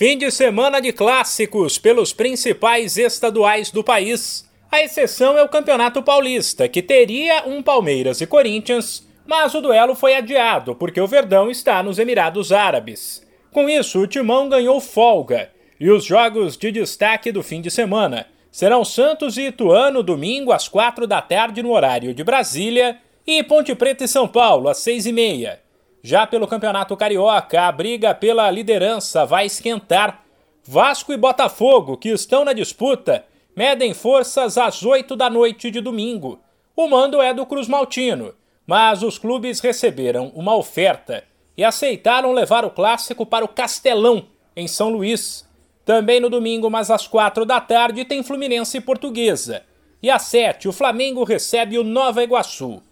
Fim de semana de clássicos pelos principais estaduais do país. A exceção é o Campeonato Paulista, que teria um Palmeiras e Corinthians, mas o duelo foi adiado porque o Verdão está nos Emirados Árabes. Com isso, o Timão ganhou folga e os jogos de destaque do fim de semana serão Santos e Ituano domingo às quatro da tarde no horário de Brasília e Ponte Preta e São Paulo às seis e meia. Já pelo Campeonato Carioca, a briga pela liderança vai esquentar. Vasco e Botafogo, que estão na disputa, medem forças às 8 da noite de domingo. O mando é do Cruz Maltino, mas os clubes receberam uma oferta e aceitaram levar o clássico para o Castelão, em São Luís. Também no domingo, mas às 4 da tarde, tem Fluminense e Portuguesa. E às 7, o Flamengo recebe o Nova Iguaçu.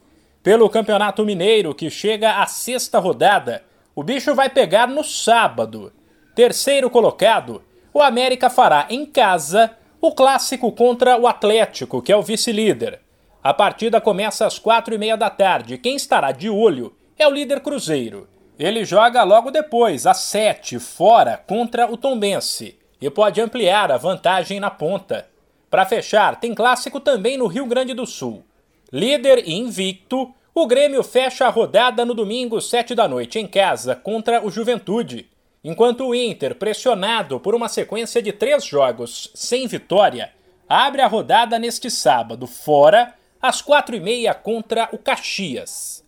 Pelo Campeonato Mineiro, que chega à sexta rodada, o bicho vai pegar no sábado. Terceiro colocado, o América fará em casa o clássico contra o Atlético, que é o vice-líder. A partida começa às quatro e meia da tarde. Quem estará de olho é o líder Cruzeiro. Ele joga logo depois, às sete, fora, contra o Tombense, e pode ampliar a vantagem na ponta. Para fechar, tem clássico também no Rio Grande do Sul. Líder invicto, o Grêmio fecha a rodada no domingo, 7 da noite, em casa, contra o Juventude. Enquanto o Inter, pressionado por uma sequência de três jogos sem vitória, abre a rodada neste sábado, fora, às quatro e meia contra o Caxias.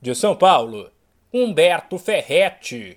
De São Paulo, Humberto Ferretti.